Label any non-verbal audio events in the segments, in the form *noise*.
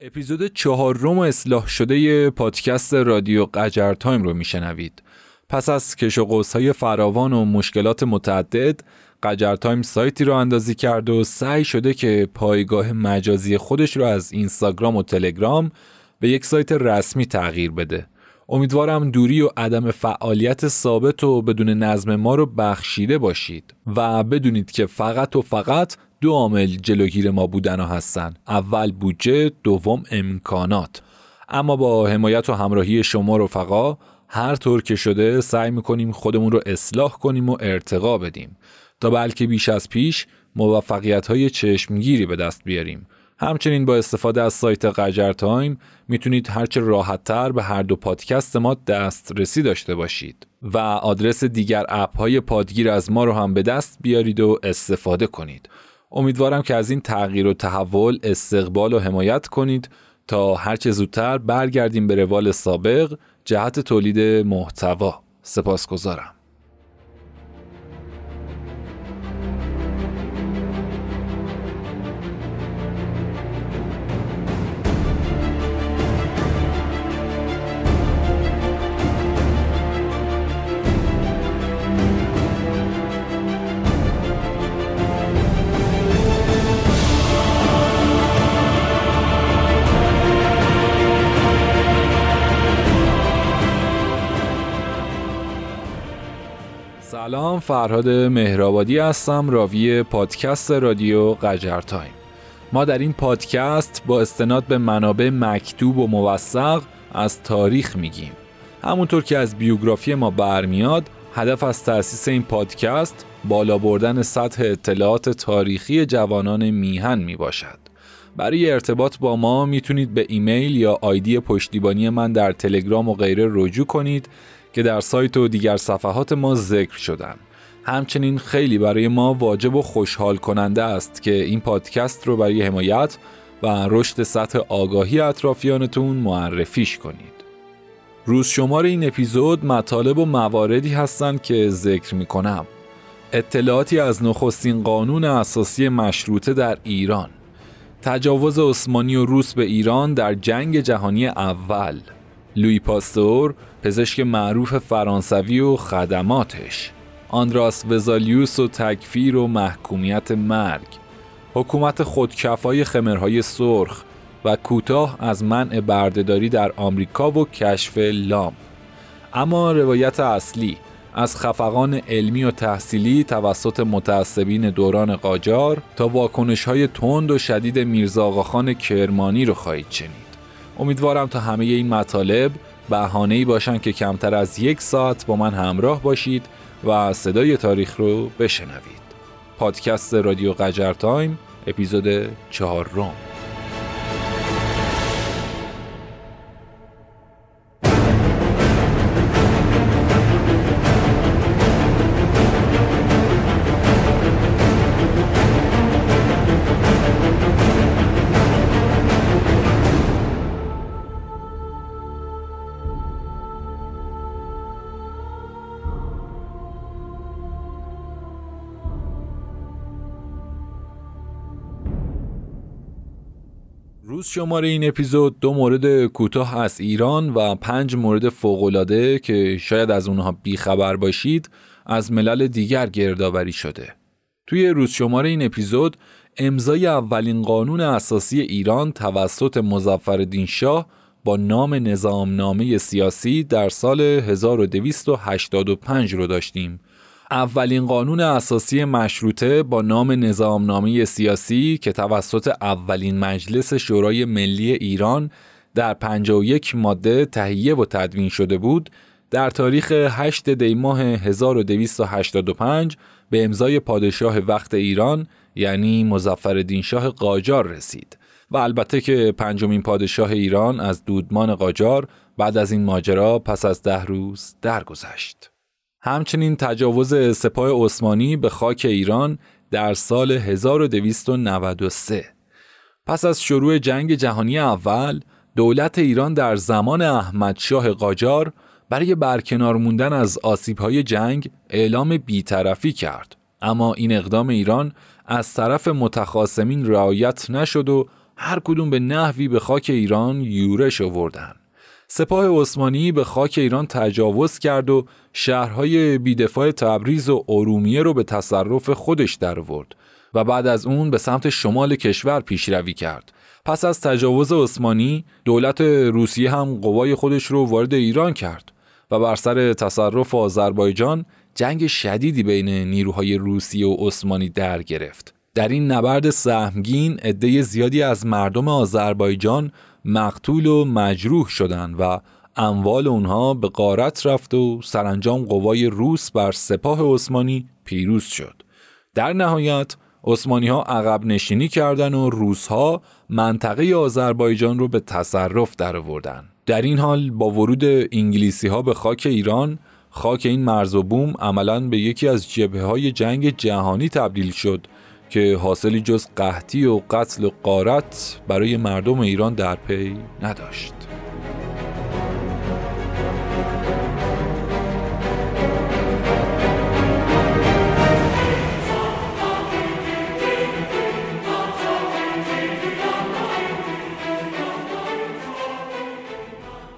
اپیزود چهارم اصلاح شده پادکست رادیو قجر تایم رو میشنوید. پس از کش و های فراوان و مشکلات متعدد قجر تایم سایتی راه اندازی کرد و سعی شده که پایگاه مجازی خودش رو از اینستاگرام و تلگرام به یک سایت رسمی تغییر بده. امیدوارم دوری و عدم فعالیت ثابت و بدون نظم ما رو بخشیده باشید و بدونید که فقط و فقط دو عامل جلوگیر ما بودن هستن. اول بودجه دوم امکانات. اما با حمایت و همراهی شما رفقا هر طور که شده سعی می‌کنیم خودمون رو اصلاح کنیم و ارتقا بدیم. تا بلکه بیش از پیش موفقیت های چشمگیری به دست بیاریم. همچنین با استفاده از سایت قجر تایم می‌تونید هرچه راحتتر به هر دو پادکست ما دسترسی داشته باشید و آدرس دیگر app های پادگیر از ما رو هم به دست بیارید و استفاده کنید. امیدوارم که از این تغییر و تحول استقبال و حمایت کنید. تا هرچه زودتر برگردیم به روال سابق جهت تولید محتوا. سپاسگزارم. سلام فرهاد مهرآبادی هستم راوی پادکست رادیو قجر تایم ما در این پادکست با استناد به منابع مکتوب و موثق از تاریخ میگیم همونطور که از بیوگرافی ما برمیاد هدف از تأسیس این پادکست بالا بردن سطح اطلاعات تاریخی جوانان میهن می باشد. برای ارتباط با ما می‌تونید به ایمیل یا ID پشتیبانی من در تلگرام و غیره رجوع کنید که در سایت و دیگر صفحات ما ذکر شدن. همچنین خیلی برای ما واجب و خوشحال کننده است که این پادکست رو برای حمایت و رشد سطح آگاهی اطرافیانتون معرفیش کنید. روز شمار این اپیزود مطالب و مواردی هستند که ذکر می کنم اطلاعاتی از نخستین قانون اساسی مشروطه در ایران. تجاوز عثمانی و روس به ایران در جنگ جهانی اول. لوی پاستور پزشک معروف فرانسوی و خدماتش آندراس وزالیوس و تکفیر و محکومیت مرگ حکومت خودکفای خمرهای سرخ و کوتاه از منع بردهداری در آمریکا و کشف لام. اما روایت اصلی از خفقان علمی و تحصیلی توسط متعصبین دوران قاجار تا واکنش های تند و شدید میرزا آقاخان کرمانی رو خواهید شنید. امیدوارم تا همه این مطالب بهانه‌ای باشن که کمتر از یک ساعت با من همراه باشید و صدای تاریخ رو بشنوید. پادکست رادیو قجر تایم اپیزود چهارم. روز شماره این اپیزود دو مورد کوتاه از ایران و پنج مورد فوقالعاده که شاید از اونها بیخبر باشید از ملل دیگر گردآوری شده. توی روز شماره این اپیزود امضای اولین قانون اساسی ایران توسط مزفر شاه با نام نظامنامه سیاسی در سال 1285 رو داشتیم اولین قانون اساسی مشروطه با نام نظامنامه سیاسی که توسط اولین مجلس شورای ملی ایران در 51 ماده تهیه و تدوین شده بود در تاریخ 8 دی ماه 1285 به امضای پادشاه وقت ایران یعنی مظفرالدین شاه قاجار رسید و البته که پنجمین پادشاه ایران از دودمان قاجار بعد از این ماجرا پس از ده روز درگذشت. همچنین تجاوز سپاه عثمانی به خاک ایران در سال 1293 پس از شروع جنگ جهانی اول دولت ایران در زمان احمدشاه قاجار برای برکنار موندن از آسیبهای جنگ اعلام بیطرفی کرد اما این اقدام ایران از طرف متخاصمین رعایت نشد و هر کدوم به نحوی به خاک ایران یورش آوردن. سپاه عثمانی به خاک ایران تجاوز کرد و شهرهای بیدفاع تبریز و ارومیه رو به تصرف خودش در آورد و بعد از اون به سمت شمال کشور پیشروی کرد. پس از تجاوز عثمانی دولت روسیه هم قوای خودش رو وارد ایران کرد و بر سر تصرف آذربایجان جنگ شدیدی بین نیروهای روسیه و عثمانی در گرفت. در این نبرد سهمگین عده زیادی از مردم آذربایجان مقتول و مجروح شدند و اموال اونها به قارت رفت و سرانجام قوای روس بر سپاه عثمانی پیروز شد. در نهایت عثمانی ها عقب نشینی کردن و روس ها منطقه آذربایجان رو به تصرف درآوردن. در این حال با ورود انگلیسی ها به خاک ایران خاک این مرز و بوم عملا به یکی از جبهه های جنگ جهانی تبدیل شد که حاصلی جز قحطی و قتل و قارت برای مردم ایران در پی نداشت.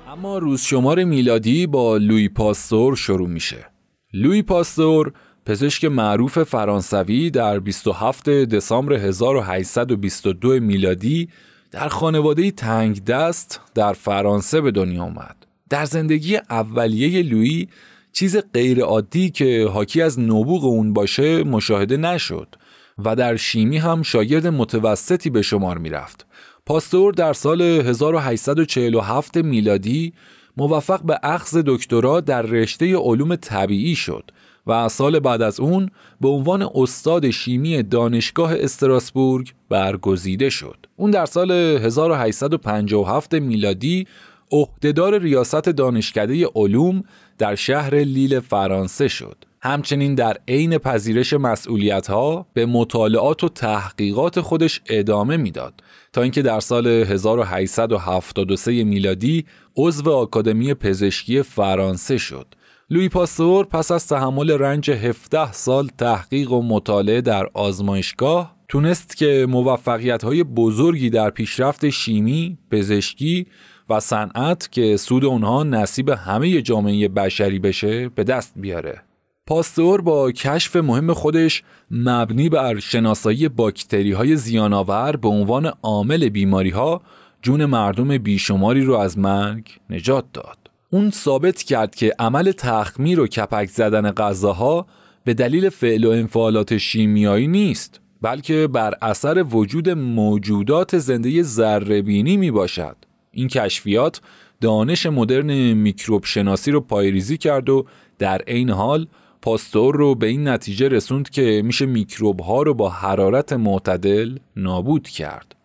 اما روز شمار میلادی با لوی پاستور شروع میشه. لوی پاستور پزشک معروف فرانسوی در 27 دسامبر 1822 میلادی در خانواده تنگ دست در فرانسه به دنیا آمد. در زندگی اولیه لویی چیز غیرعادی که حاکی از نبوغ اون باشه مشاهده نشد و در شیمی هم شاگرد متوسطی به شمار می‌رفت. پاستور در سال 1847 میلادی موفق به اخذ دکترا در رشته علوم طبیعی شد و سال بعد از اون به عنوان استاد شیمی دانشگاه استراسبورگ برگزیده شد. اون در سال 1857 میلادی عهدهدار ریاست دانشکده علوم در شهر لیل فرانسه شد. همچنین در عین پذیرش مسئولیت ها به مطالعات و تحقیقات خودش ادامه می‌داد تا اینکه در سال 1873 میلادی عضو آکادمی پزشکی فرانسه شد. لوی پاستور پس از تحمل رنج 17 سال تحقیق و مطالعه در آزمایشگاه تونست که موفقیت های بزرگی در پیشرفت شیمی، پزشکی و صنعت که سود اونها نصیب همه جامعه بشری بشه به دست بیاره. پاستور با کشف مهم خودش مبنی بر شناسایی باکتری های زیانآور به عنوان عامل بیماری ها جون مردم بیشماری رو از مرگ نجات داد. اون ثابت کرد که عمل تخمیر و کپک زدن غذاها به دلیل فعل و انفعالات شیمیایی نیست بلکه بر اثر وجود موجودات زنده ذره‌بینی می باشد. این کشفیات دانش مدرن میکروب شناسی رو پایریزی کرد و در عین حال پاستور رو به این نتیجه رسوند که میشه میکروب ها رو با حرارت معتدل نابود کرد.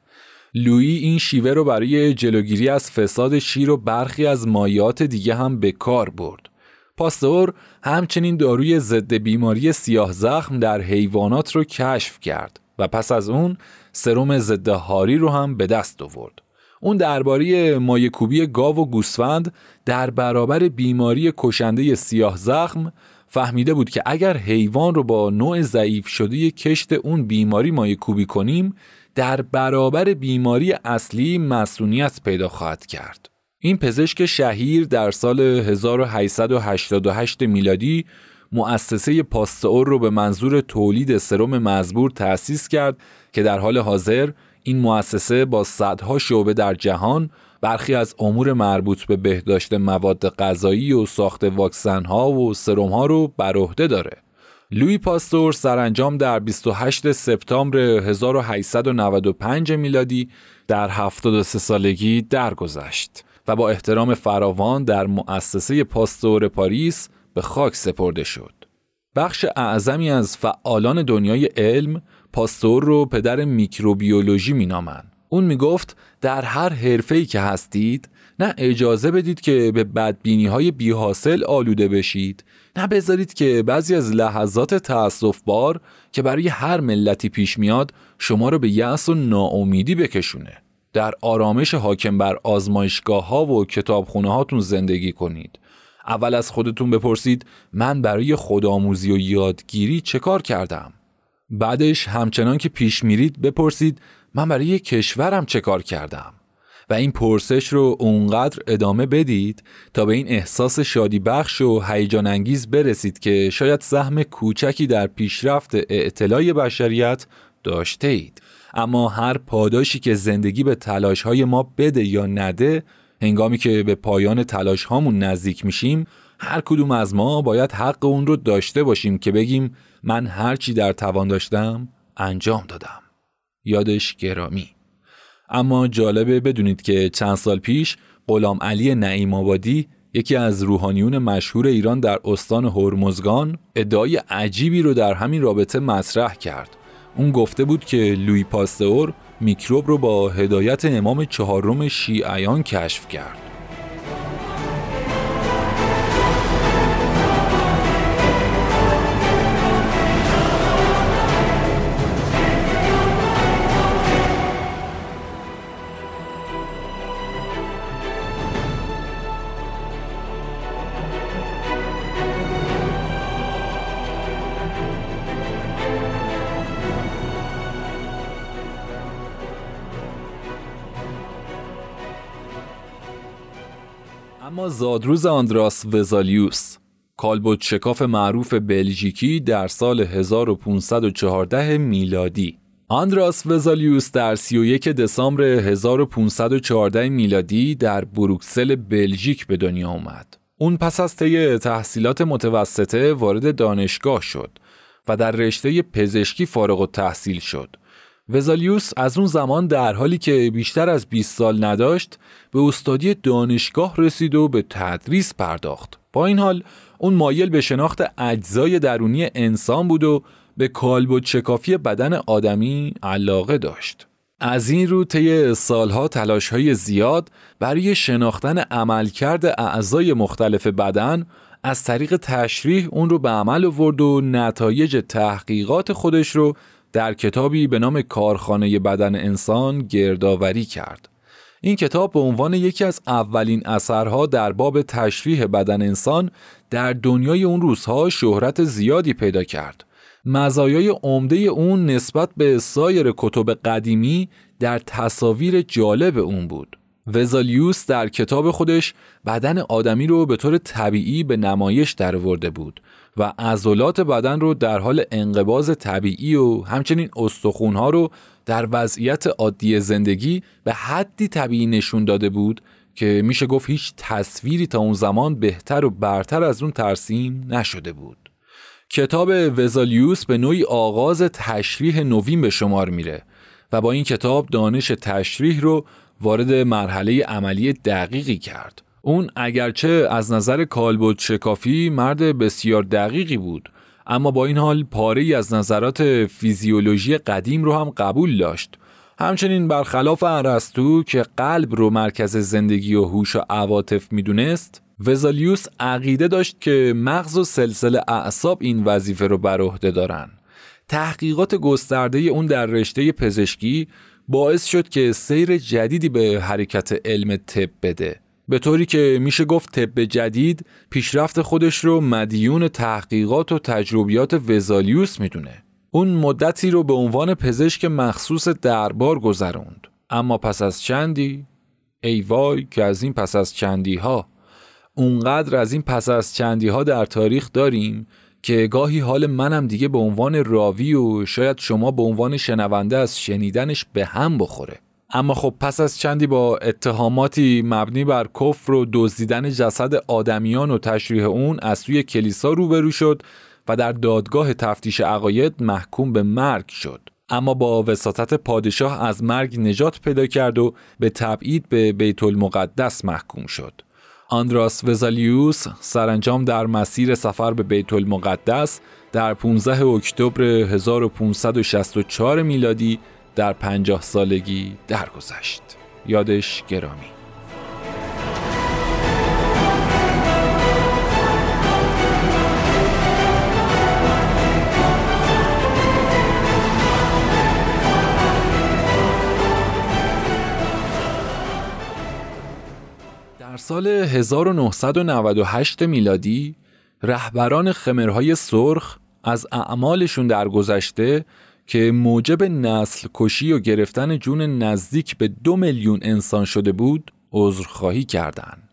لویی این شیوه رو برای جلوگیری از فساد شیر و برخی از مایات دیگه هم به کار برد. پاستور همچنین داروی ضد بیماری سیاه زخم در حیوانات رو کشف کرد و پس از اون سرم ضد هاری رو هم به دست آورد. اون درباره مایکوبی گاو و گوسفند در برابر بیماری کشنده سیاه زخم فهمیده بود که اگر حیوان رو با نوع ضعیف شده کشت اون بیماری مایکوبی کنیم در برابر بیماری اصلی مسئولیت پیدا خواهد کرد. این پزشک شهیر در سال 1888 میلادی مؤسسه پاستور رو به منظور تولید سرم مزبور تأسیس کرد که در حال حاضر این مؤسسه با صدها شعبه در جهان برخی از امور مربوط به بهداشت مواد غذایی و ساخت واکسن ها و سرم ها رو بر عهده داره. لوی پاستور سرانجام در 28 سپتامبر 1895 میلادی در 73 سالگی درگذشت و با احترام فراوان در مؤسسه پاستور پاریس به خاک سپرده شد. بخش اعظمی از فعالان دنیای علم پاستور رو پدر میکروبیولوژی مینامند. اون می‌گفت در هر حرفه‌ای که هستید نه اجازه بدید که به بدبینی های بی حاصل آلوده بشید. نه بذارید که بعضی از لحظات تأصف بار که برای هر ملتی پیش میاد شما رو به یأس و ناامیدی بکشونه. در آرامش حاکم بر آزمایشگاه ها و کتابخونه هاتون زندگی کنید. اول از خودتون بپرسید من برای خودآموزی و یادگیری چه کار کردم؟ بعدش همچنان که پیش میرید بپرسید من برای کشورم چه کار کردم؟ این پرسش رو اونقدر ادامه بدید تا به این احساس شادی بخش و هیجان انگیز برسید که شاید سهم کوچکی در پیشرفت اعتلاع بشریت داشته اید. اما هر پاداشی که زندگی به تلاش های ما بده یا نده هنگامی که به پایان تلاش هامون نزدیک میشیم هر کدوم از ما باید حق اون رو داشته باشیم که بگیم من هرچی در توان داشتم انجام دادم. یادش گرامی. اما جالبه بدونید که چند سال پیش غلام علی نعیم آبادی یکی از روحانیون مشهور ایران در استان هرمزگان ادعای عجیبی رو در همین رابطه مطرح کرد. اون گفته بود که لوی پاستور میکروب رو با هدایت امام چهارم شیعیان کشف کرد. زادروز آندراس وزالیوس کالبوت شکاف معروف بلژیکی در سال 1514 میلادی آندراس وزالیوس در 31 دسامبر 1514 میلادی در بروکسل بلژیک به دنیا آمد. اون پس از طی تحصیلات متوسطه وارد دانشگاه شد و در رشته پزشکی فارغ و تحصیل شد. وزالیوس از اون زمان در حالی که بیشتر از 20 سال نداشت به استادی دانشگاه رسید و به تدریس پرداخت. با این حال اون مایل به شناخت اجزای درونی انسان بود و به کالبد شکافی بدن آدمی علاقه داشت. از این رو طی سالها تلاش های زیاد برای شناختن عملکرد اعضای مختلف بدن از طریق تشریح اون رو به عمل آورد و نتایج تحقیقات خودش رو در کتابی به نام کارخانه بدن انسان گردآوری کرد. این کتاب به عنوان یکی از اولین اثرها در باب تشریح بدن انسان در دنیای اون روزها شهرت زیادی پیدا کرد. مزایای عمده اون نسبت به سایر کتب قدیمی در تصاویر جالب اون بود. وزالیوس در کتاب خودش بدن آدمی رو به طور طبیعی به نمایش درآورده بود و عضلات بدن رو در حال انقباز طبیعی و همچنین استخونها رو در وضعیت عادی زندگی به حدی طبیعی نشون داده بود که میشه گفت هیچ تصویری تا اون زمان بهتر و برتر از اون ترسیم نشده بود. کتاب وزالیوس به نوعی آغاز تشریح نوین به شمار میره و با این کتاب دانش تشریح رو وارد مرحله عملی دقیقی کرد. اون اگرچه از نظر کالبد شکافی مرد بسیار دقیقی بود اما با این حال پاره از نظرات فیزیولوژی قدیم رو هم قبول داشت. همچنین برخلاف ارسطو که قلب رو مرکز زندگی و هوش و عواطف می‌دونست وزالیوس عقیده داشت که مغز و سلسله اعصاب این وظیفه رو بر عهده دارن. تحقیقات گسترده اون در رشته پزشکی باعث شد که سیر جدیدی به حرکت علم طب بده. به طوری که میشه گفت طب جدید پیشرفت خودش رو مدیون تحقیقات و تجربیات وزالیوس می‌دونه. اون مدتی رو به عنوان پزشک مخصوص دربار گذروند. اما پس از چندی ای وای که از این پس از چندی ها اونقدر از این پس از چندی ها در تاریخ داریم که گاهی حال منم دیگه به عنوان راوی و شاید شما به عنوان شنونده از شنیدنش به هم بخوره. اما خب پس از چندی با اتهاماتی مبنی بر کفر و دزدیدن جسد آدمیان و تشریح اون از سوی کلیسا روبرو شد و در دادگاه تفتیش عقاید محکوم به مرگ شد. اما با وساطت پادشاه از مرگ نجات پیدا کرد و به تبعید به بیت المقدس محکوم شد. آندراس وزالیوس سرانجام در مسیر سفر به بیت المقدس در 15 اکتبر 1564 میلادی در پنجاه سالگی درگذشت. یادش گرامی. در سال 1998 میلادی رهبران خمرهای سرخ از اعمالشون در گذشته که موجب نسل کشی و گرفتن جون نزدیک به دو میلیون انسان شده بود عذرخواهی کردند.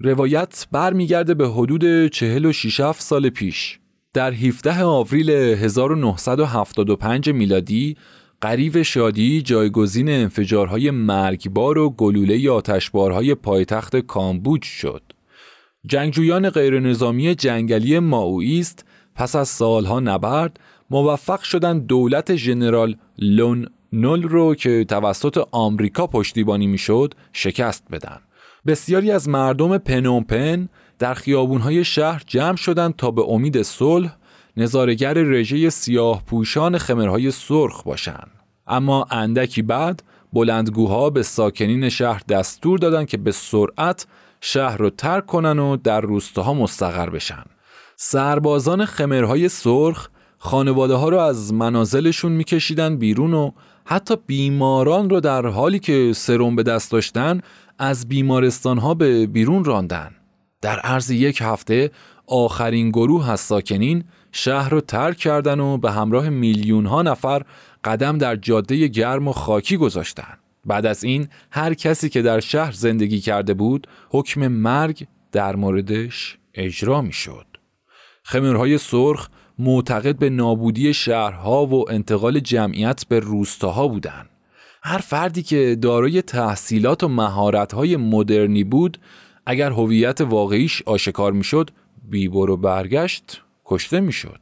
روایت برمیگرده به حدود 46 سال پیش در 17 آوریل 1975 میلادی قریب شادی جایگزین انفجارهای مرگبار و گلوله آتشبارهای پایتخت کامبوج شد. جنگجویان غیرنظامی جنگلی ماویست پس از سالها نبرد موفق شدند دولت ژنرال لون نول رو که توسط آمریکا پشتیبانی می‌شد شکست بدن. بسیاری از مردم پنومپن در خیابونهای شهر جمع شدند تا به امید صلح نظارگر رژه سیاه پوشان خمرهای سرخ باشند. اما اندکی بعد بلندگوها به ساکنین شهر دستور دادند که به سرعت شهر رو ترک کنن و در روستاها مستقر بشن. سربازان خمرهای سرخ خانواده ها رو از منازلشون میکشیدن بیرون و حتی بیماران رو در حالی که سرم به دست داشتن از بیمارستان ها به بیرون راندن. در عرض یک هفته آخرین گروه از ساکنین شهر رو ترک کردن و به همراه میلیون ها نفر قدم در جاده گرم و خاکی گذاشتن. بعد از این هر کسی که در شهر زندگی کرده بود حکم مرگ در موردش اجرا می شد. خمرهای سرخ معتقد به نابودی شهرها و انتقال جمعیت به روستاها بودند. هر فردی که دارای تحصیلات و مهارت‌های مدرنی بود اگر هویت واقعیش آشکار می‌شد بیبر و برگشت کشته می‌شد.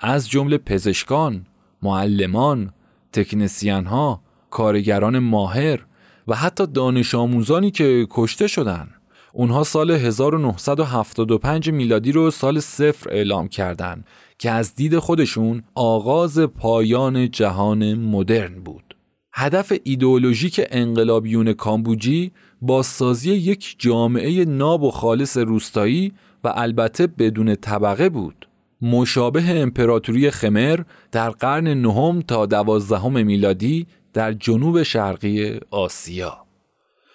از جمله پزشکان معلمان تکنسیان ها کارگران ماهر و حتی دانش آموزانی که کشته شدند. اونها سال 1975 میلادی رو سال صفر اعلام کردند. که از دید خودشون آغاز پایان جهان مدرن بود. هدف ایدئولوژیک انقلابیون کامبوجی بازسازی یک جامعه ناب و خالص روستایی و البته بدون طبقه بود. مشابه امپراتوری خمر در قرن نهم تا دوازدهم میلادی در جنوب شرقی آسیا.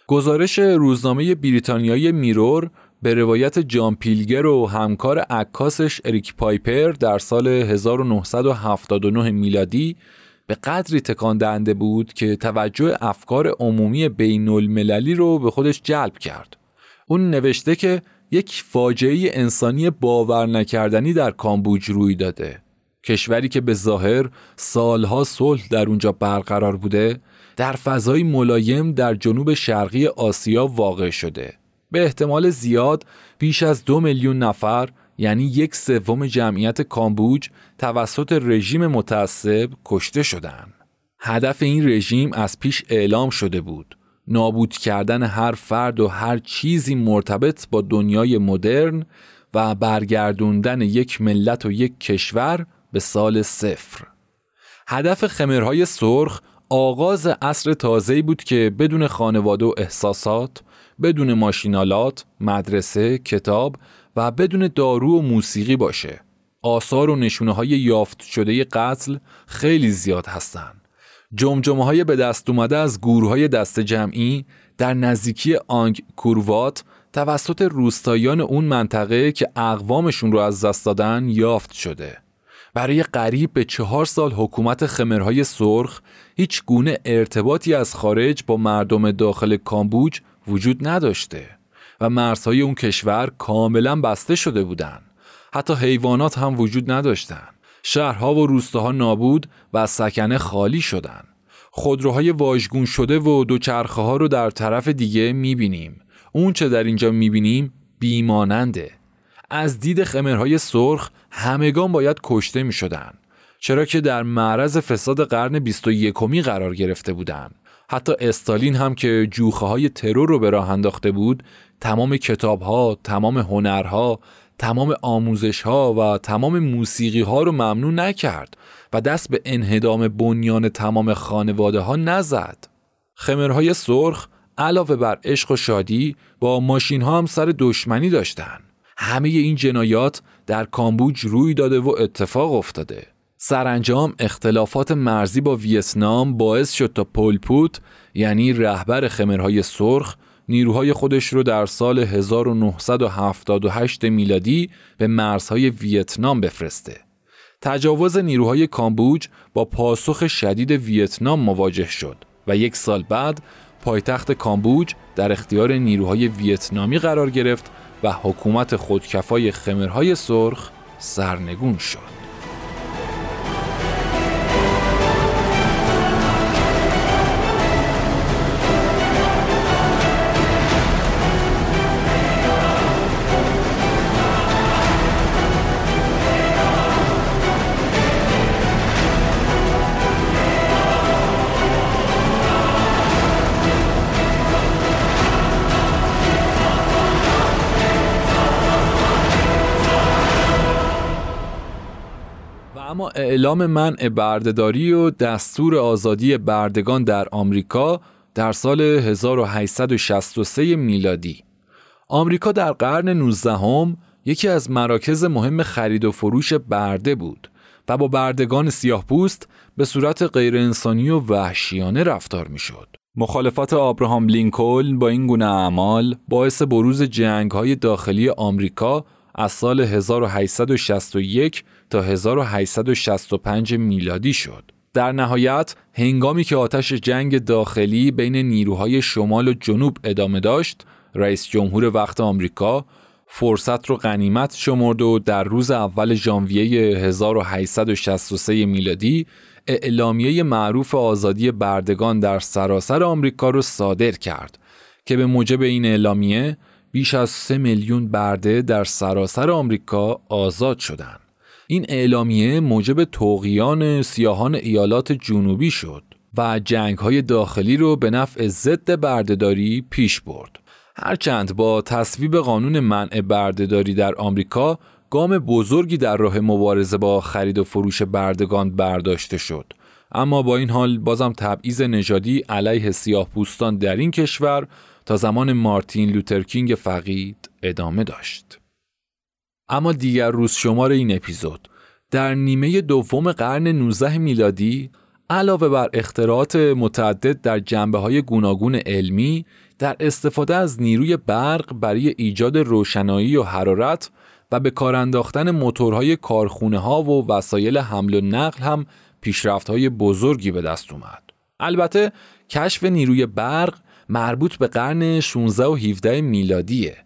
گزارش روزنامه بریتانیایی میرور به روایت جان پیلگر و همکار عکاسش اریک پایپر در سال 1979 میلادی به قدری تکان دهنده بود که توجه افکار عمومی بین المللی رو به خودش جلب کرد. اون نوشته که یک فاجعه انسانی باور نکردنی در کامبوج روی داده. کشوری که به ظاهر سالها صلح در اونجا برقرار بوده در فضای ملایم در جنوب شرقی آسیا واقع شده. به احتمال زیاد بیش از دو میلیون نفر یعنی یک سوم جمعیت کامبوج توسط رژیم متعصب کشته شدند. هدف این رژیم از پیش اعلام شده بود. نابود کردن هر فرد و هر چیزی مرتبط با دنیای مدرن و برگردوندن یک ملت و یک کشور به سال صفر. هدف خمرهای سرخ آغاز عصر تازه‌ای بود که بدون خانواده و احساسات، بدون ماشینالات، مدرسه، کتاب و بدون دارو و موسیقی باشه. آثار و نشونه های یافت شده قتل خیلی زیاد هستند. جمجمه های به دست اومده از گروه های دست جمعی در نزدیکی آنگ کوروات توسط روستایان اون منطقه که اقوامشون رو از دست دادن یافت شده. برای قریب به چهار سال حکومت خمرهای سرخ هیچ گونه ارتباطی از خارج با مردم داخل کامبوج وجود نداشته و مرزهای اون کشور کاملا بسته شده بودند. حتی حیوانات هم وجود نداشتند. شهرها و روستاها نابود و سکنه خالی شدند. خودروهای واژگون شده و دوچرخه ها رو در طرف دیگه می‌بینیم. اون چه در اینجا می‌بینیم بیماننده. از دید خمرهای سرخ همگان باید کشته می شدن. چرا که در معرض فساد قرن 21 قرار گرفته بودند. حتی استالین هم که جوخه های ترور رو به راه انداخته بود تمام کتاب ها، تمام هنرها، تمام آموزش ها و تمام موسیقی ها رو ممنوع نکرد و دست به انهدام بنیان تمام خانواده ها نزد. خمرهای سرخ علاوه بر عشق و شادی با ماشین ها هم سر دشمنی داشتن. همه این جنایات در کامبوج روی داده و اتفاق افتاده. سرانجام اختلافات مرزی با ویتنام باعث شد تا پولپوت یعنی رهبر خمرهای سرخ نیروهای خودش رو در سال 1978 میلادی به مرزهای ویتنام بفرسته. تجاوز نیروهای کامبوج با پاسخ شدید ویتنام مواجه شد و یک سال بعد پایتخت کامبوج در اختیار نیروهای ویتنامی قرار گرفت و حکومت خودکفای خمرهای سرخ سرنگون شد. اعلام منع بردهداری و دستور آزادی بردگان در آمریکا در سال 1863 میلادی آمریکا در قرن 19 هم یکی از مراکز مهم خرید و فروش برده بود و با بردگان سیاه پوست به صورت غیر انسانی و وحشیانه رفتار می شد. مخالفت آبراهام لینکلن با این گونه اعمال باعث بروز جنگ های داخلی آمریکا از سال 1861 تا 1865 میلادی شد. در نهایت هنگامی که آتش جنگ داخلی بین نیروهای شمال و جنوب ادامه داشت، رئیس جمهور وقت آمریکا فرصت رو غنیمت شمرد و در روز اول ژانویه 1863 میلادی اعلامیه معروف آزادی بردگان در سراسر آمریکا رو صادر کرد که به موجب این اعلامیه بیش از سه میلیون برده در سراسر آمریکا آزاد شدند. این اعلامیه موجب توقیان سیاهان ایالات جنوبی شد و جنگ های داخلی رو به نفع ضد بردهداری پیش برد. هرچند با تصویب قانون منع بردهداری در آمریکا گام بزرگی در راه مبارزه با خرید و فروش بردگان برداشته شد اما با این حال بازم تبعیض نژادی علیه سیاه پوستان در این کشور تا زمان مارتین لوترکینگ فقید ادامه داشت. اما دیگر روز شمار این اپیزود در نیمه دوم قرن 19 میلادی علاوه بر اختراعات متعدد در جنبه های گوناگون علمی در استفاده از نیروی برق برای ایجاد روشنایی و حرارت و به کار انداختن موتورهای کارخونه ها و وسایل حمل و نقل هم پیشرفت های بزرگی به دست اومد. البته کشف نیروی برق مربوط به قرن 16 و 17 میلادیه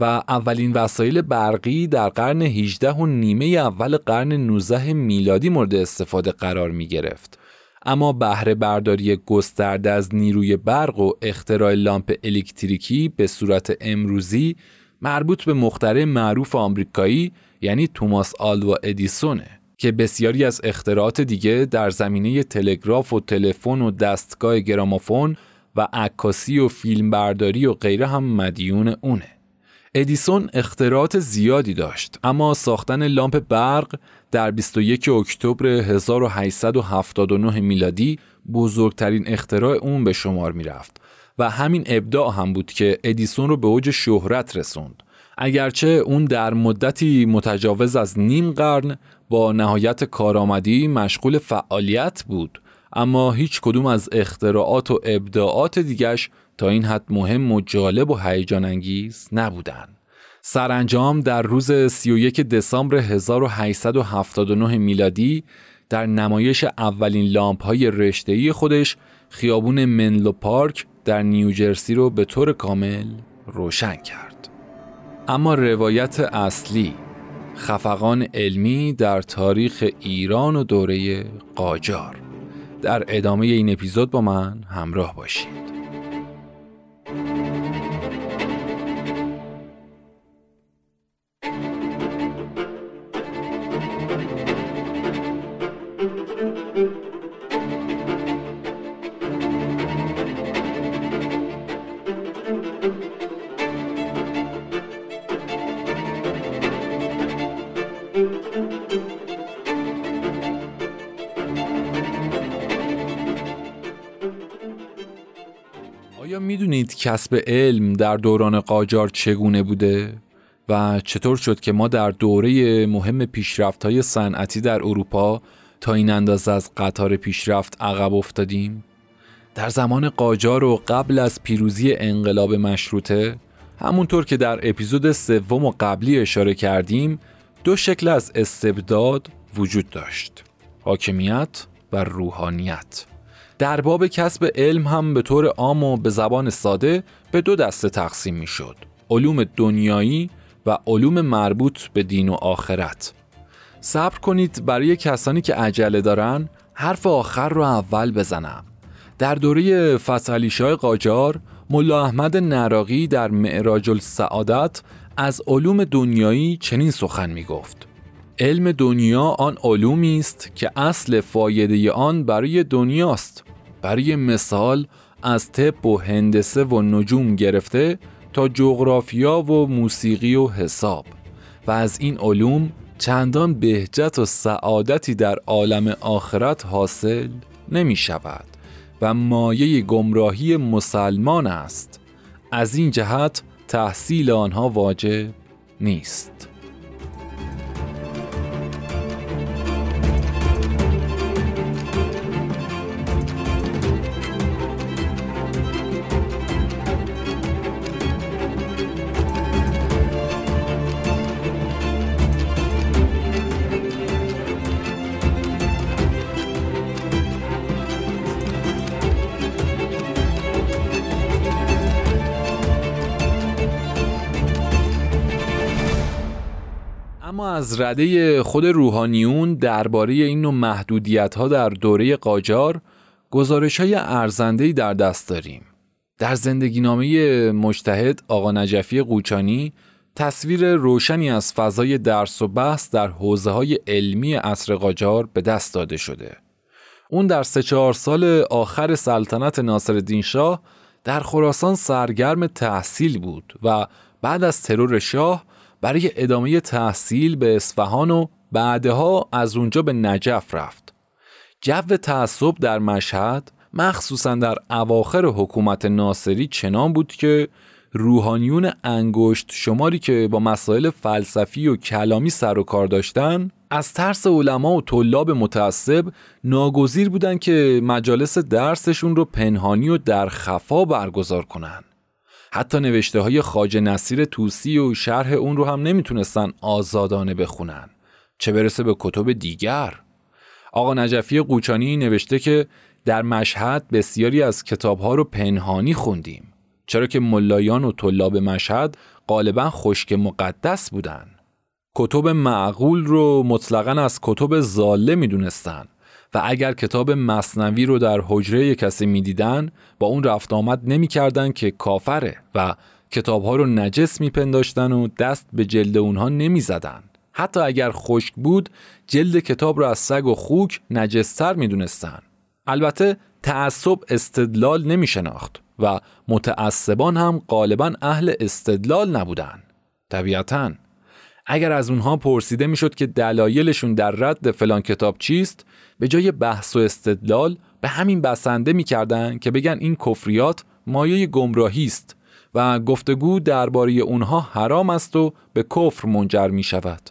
و اولین وسایل برقی در قرن 18 و نیمه اول قرن 19 میلادی مورد استفاده قرار می گرفت. اما بهره برداری گسترده از نیروی برق و اختراع لامپ الکتریکی به صورت امروزی مربوط به مختره معروف آمریکایی یعنی توماس آلوا ادیسونه که بسیاری از اختراعات دیگه در زمینه تلگراف و تلفن و دستگاه گرامافون و عکاسی و فیلمبرداری و غیره هم مدیون اونه. ادیسون اختراعات زیادی داشت اما ساختن لامپ برق در 21 اکتبر 1879 میلادی بزرگترین اختراع اون به شمار می‌رفت و همین ابداع هم بود که ادیسون رو به اوج شهرت رسوند. اگرچه اون در مدتی متجاوز از نیم قرن با نهایت کارآمدی مشغول فعالیت بود اما هیچ کدوم از اختراعات و ابداعات دیگش تا این حد مهم و جالب و هیجان انگیز نبودن. سرانجام در روز 31 دسامبر 1879 میلادی در نمایش اولین لامپ های رشته‌ای خودش خیابون منلو پارک در نیوجرسی رو به طور کامل روشن کرد. اما روایت اصلی خفقان علمی در تاریخ ایران و دوره قاجار در ادامه این اپیزود با من همراه باشید می‌دونید کسب علم در دوران قاجار چگونه بوده و چطور شد که ما در دوره مهم پیشرفت های صنعتی در اروپا تا این اندازه از قطار پیشرفت عقب افتادیم؟ در زمان قاجار و قبل از پیروزی انقلاب مشروطه همونطور که در اپیزود سوم و قبلی اشاره کردیم دو شکل از استبداد وجود داشت حاکمیت و روحانیت در باب کسب علم هم به طور عام و به زبان ساده به دو دسته تقسیم می شد علوم دنیایی و علوم مربوط به دین و آخرت. صبر کنید برای کسانی که عجله دارن حرف آخر رو اول بزنم. در دوره فتحعلی شاه قاجار ملا احمد نراقی در معراج السعادت از علوم دنیایی چنین سخن می گفت علم دنیا آن علومی است که اصل فایده آن برای دنیاست. برای مثال از طب و هندسه و نجوم گرفته تا جغرافیا و موسیقی و حساب. و از این علوم چندان بهجت و سعادتی در عالم آخرت حاصل نمی شود. و مایه گمراهی مسلمان است. از این جهت تحصیل آنها واجب نیست. از رده خود روحانیون درباره این نوع محدودیت ها در دوره قاجار گزارش های ارزنده در دست داریم. در زندگی نامه مجتهد آقا نجفی قوچانی تصویر روشنی از فضای درس و بحث در حوزه های علمی عصر قاجار به دست داده شده. اون در سه چهار سال آخر سلطنت ناصر شاه در خراسان سرگرم تحصیل بود و بعد از ترور شاه برای ادامه تحصیل به اصفهان و بعدها از اونجا به نجف رفت. جو تعصب در مشهد مخصوصا در اواخر حکومت ناصری چنان بود که روحانیون انگشت شماری که با مسائل فلسفی و کلامی سر و کار داشتن از ترس علما و طلاب متعصب ناگزیر بودند که مجالس درسشون رو پنهانی و در خفا برگزار کنند. حتی نوشته های خاج نصیر توسی و شرح اون رو هم نمی‌تونستن آزادانه بخونن. چه برسه به کتب دیگر. آقا نجفی قوچانی نوشته که در مشهد بسیاری از کتابها رو پنهانی خوندیم. چرا که ملایان و طلاب مشهد غالبا خشک مقدس بودن. کتب معقول رو مطلقا از کتب زاله می‌دونستن. و اگر کتاب مصنوی رو در حجره کسی می‌دیدن با اون رفت آمد نمی‌کردن که کافره و کتابها رو نجس میپنداشتن و دست به جلد اونها نمی‌زدن. حتی اگر خشک بود جلد کتاب رو از سگ و خوک نجستر می‌دونستن. البته تعصب استدلال نمی شناخت و متعصبان هم غالبا اهل استدلال نبودن. طبیعتا اگر از اونها پرسیده می‌شد که دلایلشون در رد فلان کتاب چیست به جای بحث و استدلال به همین بسنده می‌کردن که بگن این کفریات مایه گمراهی است و گفتگو درباره اونها حرام است و به کفر منجر می شود.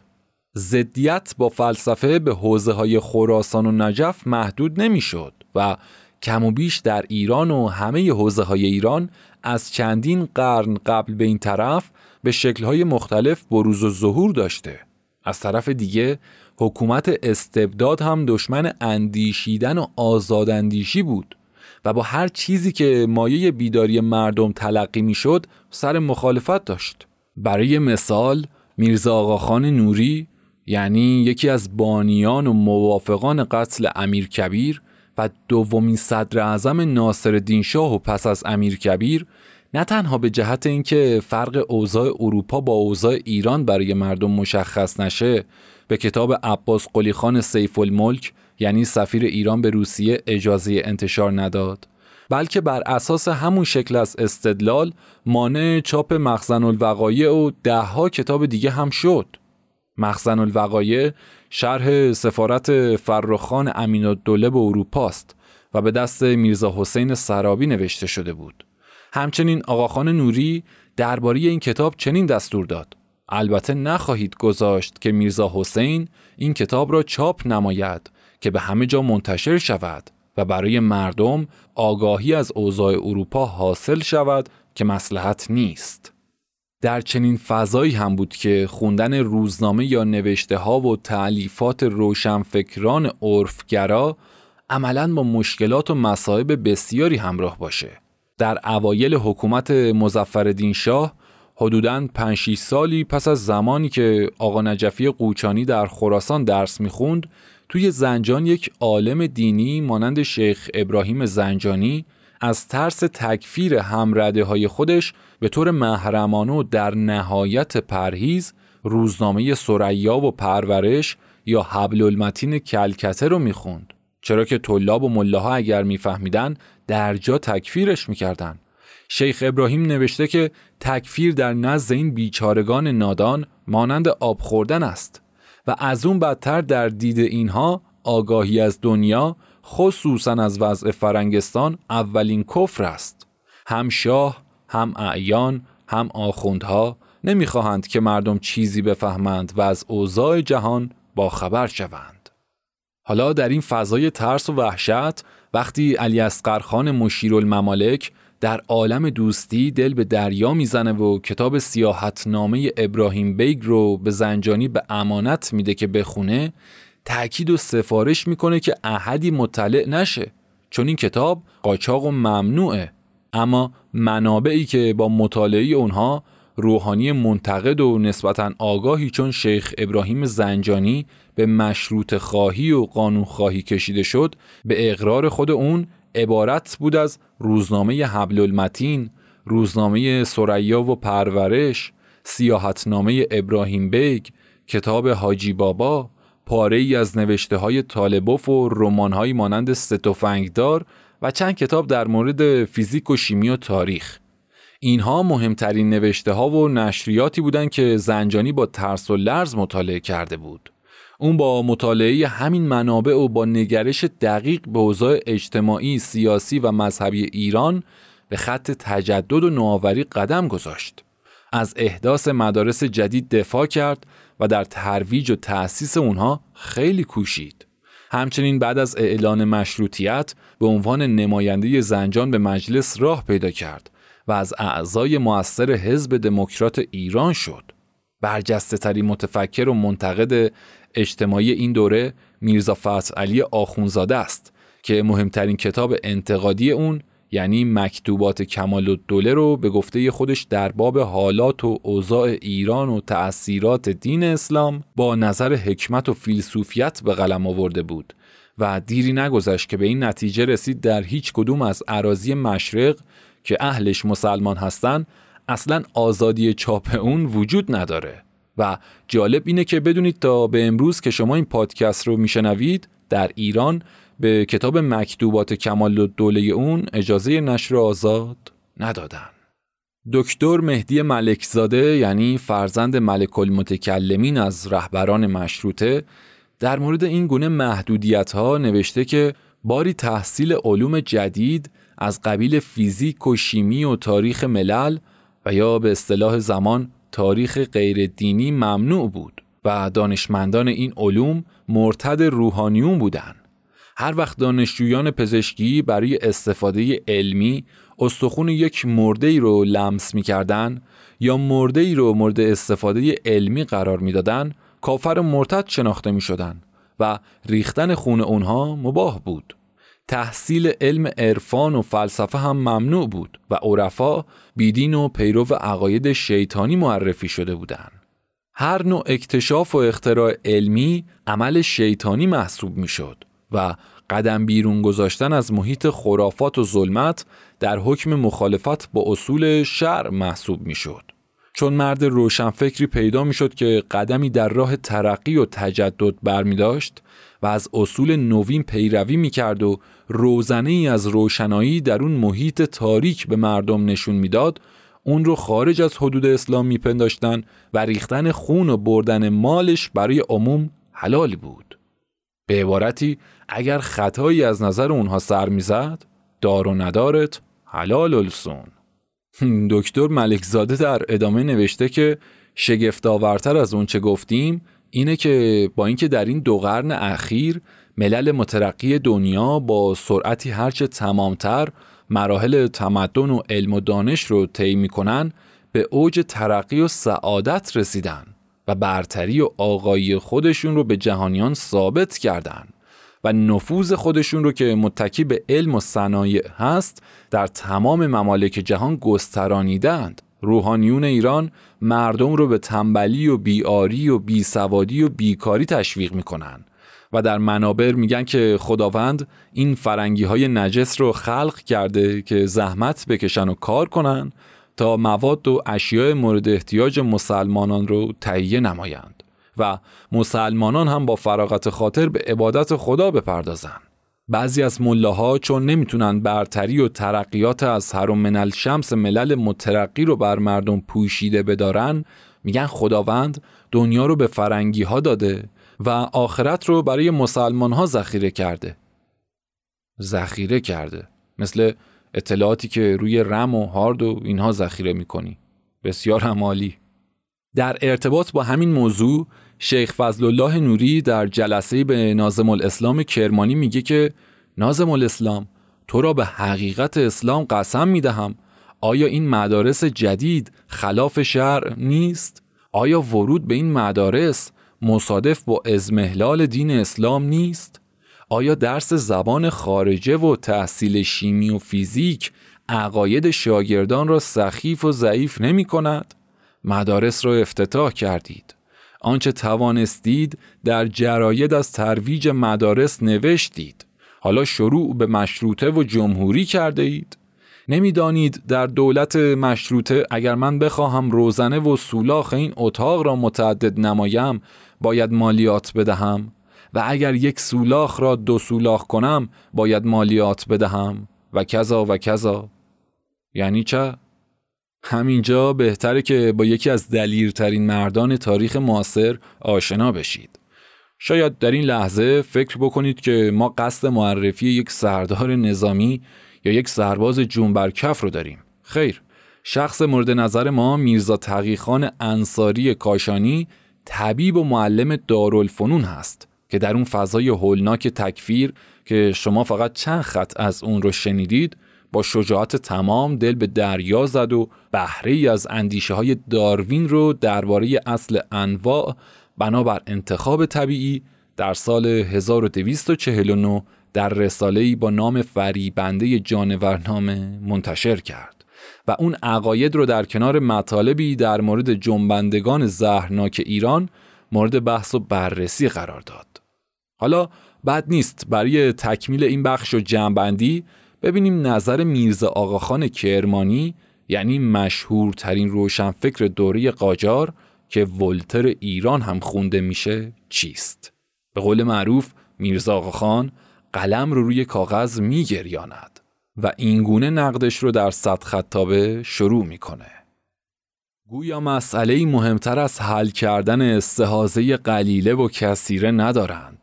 زدیت با فلسفه به حوزه های خراسان و نجف محدود نمی‌شد و کم و بیش در ایران و همه حوزه های ایران از چندین قرن قبل به این طرف به شکلهای مختلف بروز و ظهور داشته. از طرف دیگه حکومت استبداد هم دشمن اندیشیدن و آزاداندیشی بود و با هر چیزی که مایه بیداری مردم تلقی می‌شد سر مخالفت داشت. برای مثال میرزا آقاخان نوری یعنی یکی از بانیان و موافقان قتل امیر کبیر و دومین صدر اعظم ناصر شاه و پس از امیر کبیر نه تنها به جهت اینکه فرق اوضاع اروپا با اوضاع ایران برای مردم مشخص نشه به کتاب عباس قلیخان سیف الملک یعنی سفیر ایران به روسیه اجازه انتشار نداد. بلکه بر اساس همون شکل از استدلال مانع چاپ مخزن الوقایع و دهها کتاب دیگه هم شد. مخزن الوقایع شرح سفارت فرخان امین الدوله به اروپاست و به دست میرزا حسین سرابی نوشته شده بود. همچنین آقاخان نوری درباره این کتاب چنین دستور داد. البته نخواهید گذاشت که میرزا حسین این کتاب را چاپ نماید که به همه جا منتشر شود و برای مردم آگاهی از اوضاع اروپا حاصل شود که مسلحت نیست در چنین فضایی هم بود که خوندن روزنامه یا نوشته ها و تعلیفات روشنفکران عرفگرا عملا با مشکلات و مصائب بسیاری همراه باشه. در اوایل حکومت مزفردین شاه حدوداً 5 سالی پس از زمانی که آقا نجفی قوچانی در خراسان درس می‌خوند توی زنجان یک عالم دینی مانند شیخ ابراهیم زنجانی از ترس تکفیر همرده های خودش به طور محرمانه و در نهایت پرهیز روزنامه سریا و پرورش یا حبل المتین کلکته رو می‌خوند. چرا که طلاب و ملاها اگر میفهمیدن در جا تکفیرش می‌کردن. شیخ ابراهیم نوشته که تکفیر در نزد این بیچارگان نادان مانند آب خوردن است و از اون بدتر در دید اینها آگاهی از دنیا خصوصا از وضع فرنگستان اولین کفر است. هم شاه هم اعیان هم آخوندها نمی‌خواهند که مردم چیزی بفهمند و از اوضاع جهان با خبر شوند. حالا در این فضای ترس و وحشت وقتی علی اسقرخان مشیرالممالک در عالم دوستی دل به دریا می‌زنه و کتاب سیاحتنامه ابراهیم بیگ رو به زنجانی به امانت میده که بخونه تأکید و سفارش می‌کنه که احدی مطلع نشه. چون این کتاب قاچاق و ممنوعه. اما منابعی که با مطالعه اونها روحانی منتقد و نسبتا آگاهی چون شیخ ابراهیم زنجانی به مشروطه خواهی و قانون خواهی کشیده شد به اقرار خود اون عبارت بود از روزنامه حبل المتین، روزنامه ثریا و پرورش، سیاحتنامه ابراهیم بیگ، کتاب حاجی بابا، پاره ای از نوشته های طالبوف و رمان های مانند سه تفنگدار و چند کتاب در مورد فیزیک و شیمی و تاریخ. اینها مهمترین نوشته ها و نشریاتی بودند که زنجانی با ترس و لرز مطالعه کرده بود. اون با مطالعه همین منابع و با نگرش دقیق به اوضاع اجتماعی، سیاسی و مذهبی ایران به خط تجدد و نوآوری قدم گذاشت. از احداث مدارس جدید دفاع کرد و در ترویج و تأسیس اونها خیلی کوشید. همچنین بعد از اعلان مشروطیت به عنوان نماینده زنجان به مجلس راه پیدا کرد و از اعضای موثر حزب دموکرات ایران شد. برجسته ترین متفکر و منتقد اجتماعی این دوره میرزا فتح علی آخونزاده است که مهمترین کتاب انتقادی اون یعنی مکتوبات کمال و دوله رو به گفته خودش در باب حالات و اوضاع ایران و تأثیرات دین اسلام با نظر حکمت و فیلسوفیت به قلم آورده بود و دیری نگذشت که به این نتیجه رسید در هیچ کدوم از عراضی مشرق که اهلش مسلمان هستند اصلا آزادی چاپ اون وجود نداره. و جالب اینه که بدونید تا به امروز که شما این پادکست رو میشنوید در ایران به کتاب مکتوبات کمال و دوله اون اجازه نشر آزاد ندادن. دکتر مهدی ملکزاده یعنی فرزند ملک المتکلمین از رهبران مشروطه در مورد این گونه محدودیت ها نوشته که باری تحصیل علوم جدید از قبیل فیزیک و شیمی و تاریخ ملل و یا به اصطلاح زمان تاریخ غیر دینی ممنوع بود و دانشمندان این علوم مرتد روحانیون بودند. هر وقت دانشجویان پزشکی برای استفاده علمی استخون یک مرده ای رو لمس می‌کردن یا مرده ای رو مورد استفاده علمی قرار می‌دادن کافر مرتد شناخته می شدن و ریختن خون اونها مباه بود. تحصیل علم عرفان و فلسفه هم ممنوع بود و عرفا بیدین و پیرو عقاید شیطانی معرفی شده بودند. هر نوع اکتشاف و اختراع علمی عمل شیطانی محسوب می شد و قدم بیرون گذاشتن از محیط خرافات و ظلمت در حکم مخالفت با اصول شرع محسوب می شد. چون مرد روشنفکری پیدا می شد که قدمی در راه ترقی و تجدد برمی داشت و از اصول نوین پیروی می کرد و روزنه ای از روشنایی در اون محیط تاریک به مردم نشون می‌داد اون رو خارج از حدود اسلام میپنداشتن و ریختن خون و بردن مالش برای عموم حلال بود. به عبارتی اگر خطایی از نظر اونها سر می‌زد دار و ندارت حلال السون دکتر ملکزاده در ادامه نوشته که شگفتآورتر از اون چه گفتیم اینه که با اینکه در این دو قرن اخیر ملل مترقی دنیا با سرعتی هرچه تمامتر مراحل تمدن و علم و دانش رو طی می‌کنن به اوج ترقی و سعادت رسیدن و برتری و آقایی خودشون رو به جهانیان ثابت کردن و نفوذ خودشون رو که متکی به علم و صنایع هست در تمام ممالک جهان گسترانیدند. روحانیون ایران مردم رو به تنبلی و بیاری و بیسوادی و بیکاری تشویق می‌کنن و در منابر میگن که خداوند این فرنگی های نجس رو خلق کرده که زحمت بکشن و کار کنن تا مواد و اشیاء مورد احتیاج مسلمانان رو تهیه نمایند و مسلمانان هم با فراغت خاطر به عبادت خدا بپردازند. بعضی از ملاها چون نمی‌تونن برتری و ترقیات از هر من شمس ملل مترقی رو بر مردم پوشیده بدارن میگن خداوند دنیا رو به فرنگی ها داده و آخرت رو برای مسلمان ها ذخیره کرده. ذخیره کرده. مثل اطلاعاتی که روی رم و هارد و اینها ذخیره می‌کنی. بسیار همالی در ارتباط با همین موضوع شیخ فضل الله نوری در جلسه به نازم الاسلام کرمانی میگه که نازم الاسلام تو را به حقیقت اسلام قسم می‌دهم آیا این مدارس جدید خلاف شرع نیست؟ آیا ورود به این مدارس مصادف با ازمهلال دین اسلام نیست؟ آیا درس زبان خارجه و تحصیل شیمی و فیزیک عقاید شاگردان را سخیف و ضعیف نمی کند؟ مدارس را افتتاح کردید. آنچه توانستید در جراید از ترویج مدارس نوشتید. حالا شروع به مشروطه و جمهوری کرده اید؟ نمی‌دانید در دولت مشروطه اگر من بخواهم روزنه و سولاخ این اتاق را متعدد نمایم باید مالیات بدهم و اگر یک سولاخ را دو سولاخ کنم باید مالیات بدهم و کذا و کذا یعنی چه؟ همینجا بهتره که با یکی از دلیرترین مردان تاریخ معاصر آشنا بشید. شاید در این لحظه فکر بکنید که ما قصد معرفی یک سردار نظامی یا یک سرباز جونبرکف رو داریم. خیر شخص مورد نظر ما میرزا تقیخان انصاری کاشانی طبیب و معلم دارالفنون هست که در اون فضای هولناک تکفیر که شما فقط چند خط از اون رو شنیدید با شجاعت تمام دل به دریا زد و بهره ای از اندیشه های داروین رو درباره اصل انواع بنابر انتخاب طبیعی در سال 1249 در رساله‌ای با نام فریبنده جانورنامه منتشر کرد و اون عقاید رو در کنار مطالبی در مورد جنبندگان زهرناک ایران مورد بحث و بررسی قرار داد. حالا بد نیست برای تکمیل این بخش و جنبندی ببینیم نظر میرزا آقاخان کرمانی یعنی مشهورترین روشنفکر دوره قاجار که ولتر ایران هم خونده میشه چیست؟ به قول معروف میرزا آقاخان قلم رو روی کاغذ میگریاند و اینگونه نقدش رو در صد خطابه شروع می‌کنه. گویا مسئله مهمتر از حل کردن استحازه قلیله و کثیره ندارند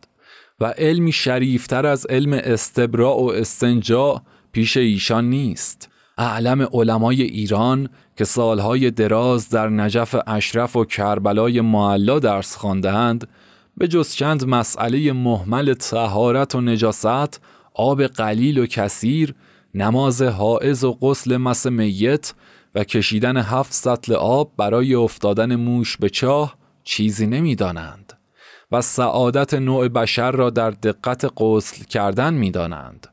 و علمی شریفتر از علم استبراء و استنجا پیش ایشان نیست. اعلم علمای ایران که سالهای دراز در نجف اشرف و کربلای معلا درس خواندند به جز چند مسئله محمل تهارت و نجاست آب قلیل و کثیر نماز حائز و غسل مس میت و کشیدن هفت سطل آب برای افتادن موش به چاه چیزی نمی‌دانند و سعادت نوع بشر را در دقت غسل کردن می‌دانند.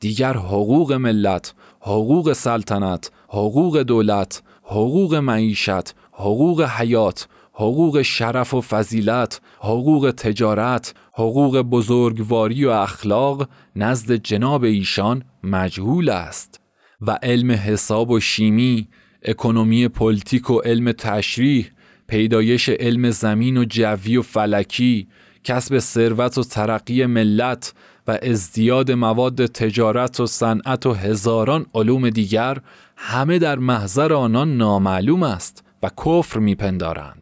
دیگر حقوق ملت حقوق سلطنت حقوق دولت حقوق معیشت حقوق حیات حقوق شرف و فضیلت، حقوق تجارت، حقوق بزرگواری و اخلاق نزد جناب ایشان مجهول است و علم حساب و شیمی، économie politique و علم تشریح، پیدایش علم زمین و جوی و فلکی، کسب ثروت و ترقی ملت و ازدیاد مواد تجارت و صنعت و هزاران علوم دیگر همه در محضر آنان نامعلوم است و کفر میپندارند.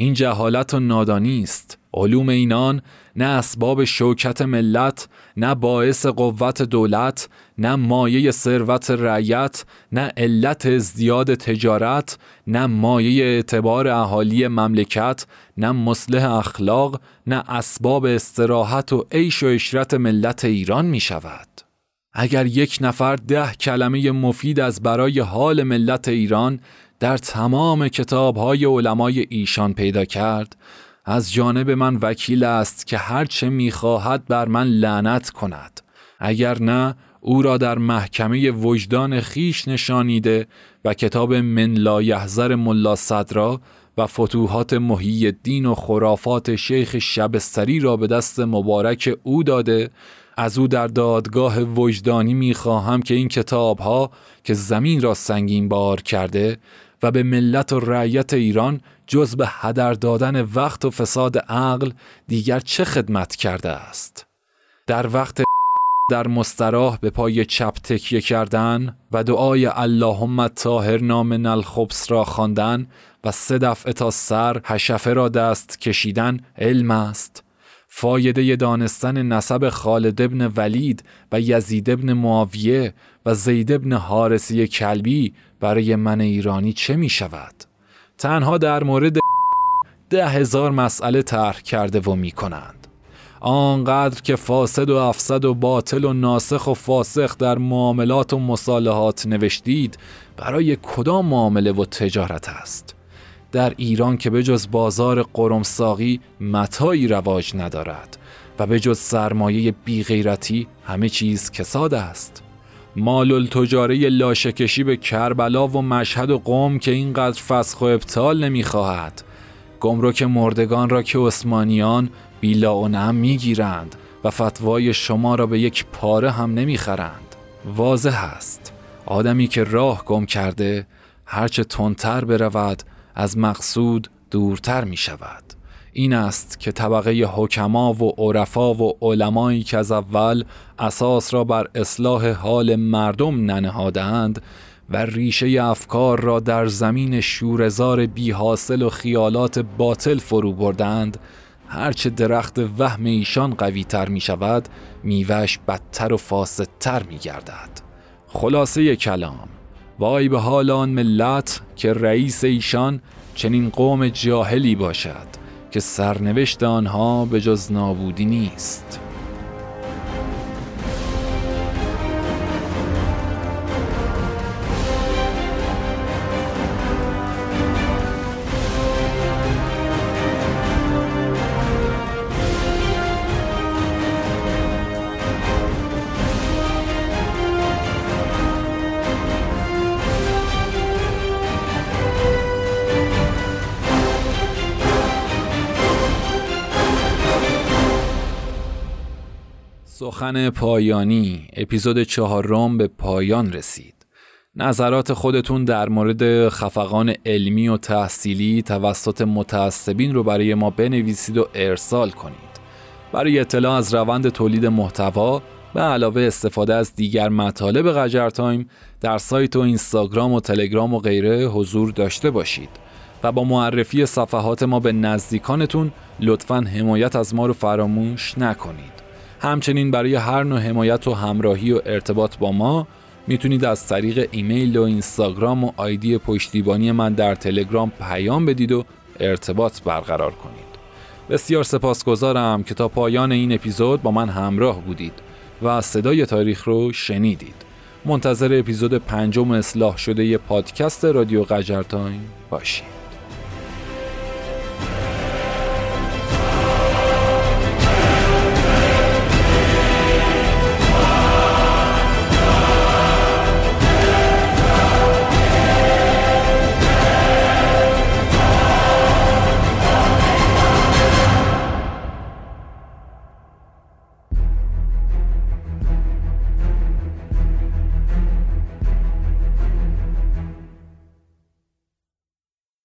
این جهالت و نادانی است. علوم اینان نه اسباب شوکت ملت نه باعث قوت دولت نه مایه ثروت رعیت نه علت ازدیاد تجارت نه مایه اعتبار اهالی مملکت نه مصلح اخلاق نه اسباب استراحت و عیش و اشرت ملت ایران می شود. اگر یک نفر ده کلمه مفید از برای حال ملت ایران در تمام کتاب های علمای ایشان پیدا کرد از جانب من وکیل است که هرچه می‌خواهد بر من لعنت کند. اگر نه او را در محکمه وجدان خیش نشانیده و کتاب من لا یحذر ملا صدرا و فتوحات محی الدین و خرافات شیخ شبستری را به دست مبارک او داده از او در دادگاه وجدانی می‌خواهم که این کتاب ها که زمین را سنگین بار کرده و به ملت و رعیت ایران جز به هدر دادن وقت و فساد عقل دیگر چه خدمت کرده است؟ در وقت *laughs* در مستراح به پای چپ تکیه کردن و دعای اللهم طاهر نام الخبس را خواندن و سه دفعه تا سر حشفه را دست کشیدن علم است. فایده دانستن نسب خالد ابن ولید و یزید ابن معاویه و زید ابن حارسی کلبی برای من ایرانی چه می شود؟ تنها در مورد ده هزار مسئله طرح کرده و می کنند. آنقدر که فاسد و افسد و باطل و ناسخ و فاسخ در معاملات و مصالحات نوشتید برای کدام معامله و تجارت است؟ در ایران که به جز بازار قرمساقی متایی رواج ندارد و به جز سرمایه بیغیرتی همه چیز کساد است. مال التجاره لاشکشی به کربلا و مشهد و قوم که اینقدر فسخ و ابطال نمی‌خواهد. گمرک مردگان را که عثمانیان بیلا و نم می‌گیرند و فتوای شما را به یک پاره هم نمی‌خرند. واضح است. آدمی که راه گم کرده هرچه تندتر برود از مقصود دورتر می شود این است که طبقه حکما و عرفا و علمایی که از اول اساس را بر اصلاح حال مردم ننهادند و ریشه افکار را در زمین شورزار بی حاصل و خیالات باطل فرو بردند هرچه درخت وهم ایشان قوی تر می شود میوش بدتر و فاسدتر می گردد خلاصه کلام وای به حال آن ملت که رئیس ایشان چنین قوم جاهلی باشد که سرنوشت آنها به جز نابودی نیست. سخن پایانی اپیزود چهارم به پایان رسید. نظرات خودتون در مورد خفقان علمی و تحصیلی توسط متعصبین رو برای ما بنویسید و ارسال کنید. برای اطلاع از روند تولید محتوا به علاوه استفاده از دیگر مطالب قجر تایم در سایت و اینستاگرام و تلگرام و غیره حضور داشته باشید و با معرفی صفحات ما به نزدیکانتون لطفا حمایت از ما رو فراموش نکنید. همچنین برای هر نوع حمایت و همراهی و ارتباط با ما می‌تونید از طریق ایمیل و اینستاگرام و آیدی پشتیبانی من در تلگرام پیام بدید و ارتباط برقرار کنید. بسیار سپاسگزارم که تا پایان این اپیزود با من همراه بودید و صدای تاریخ رو شنیدید. منتظر اپیزود پنجم اصلاح شده ی پادکست رادیو قجر تایم باشید.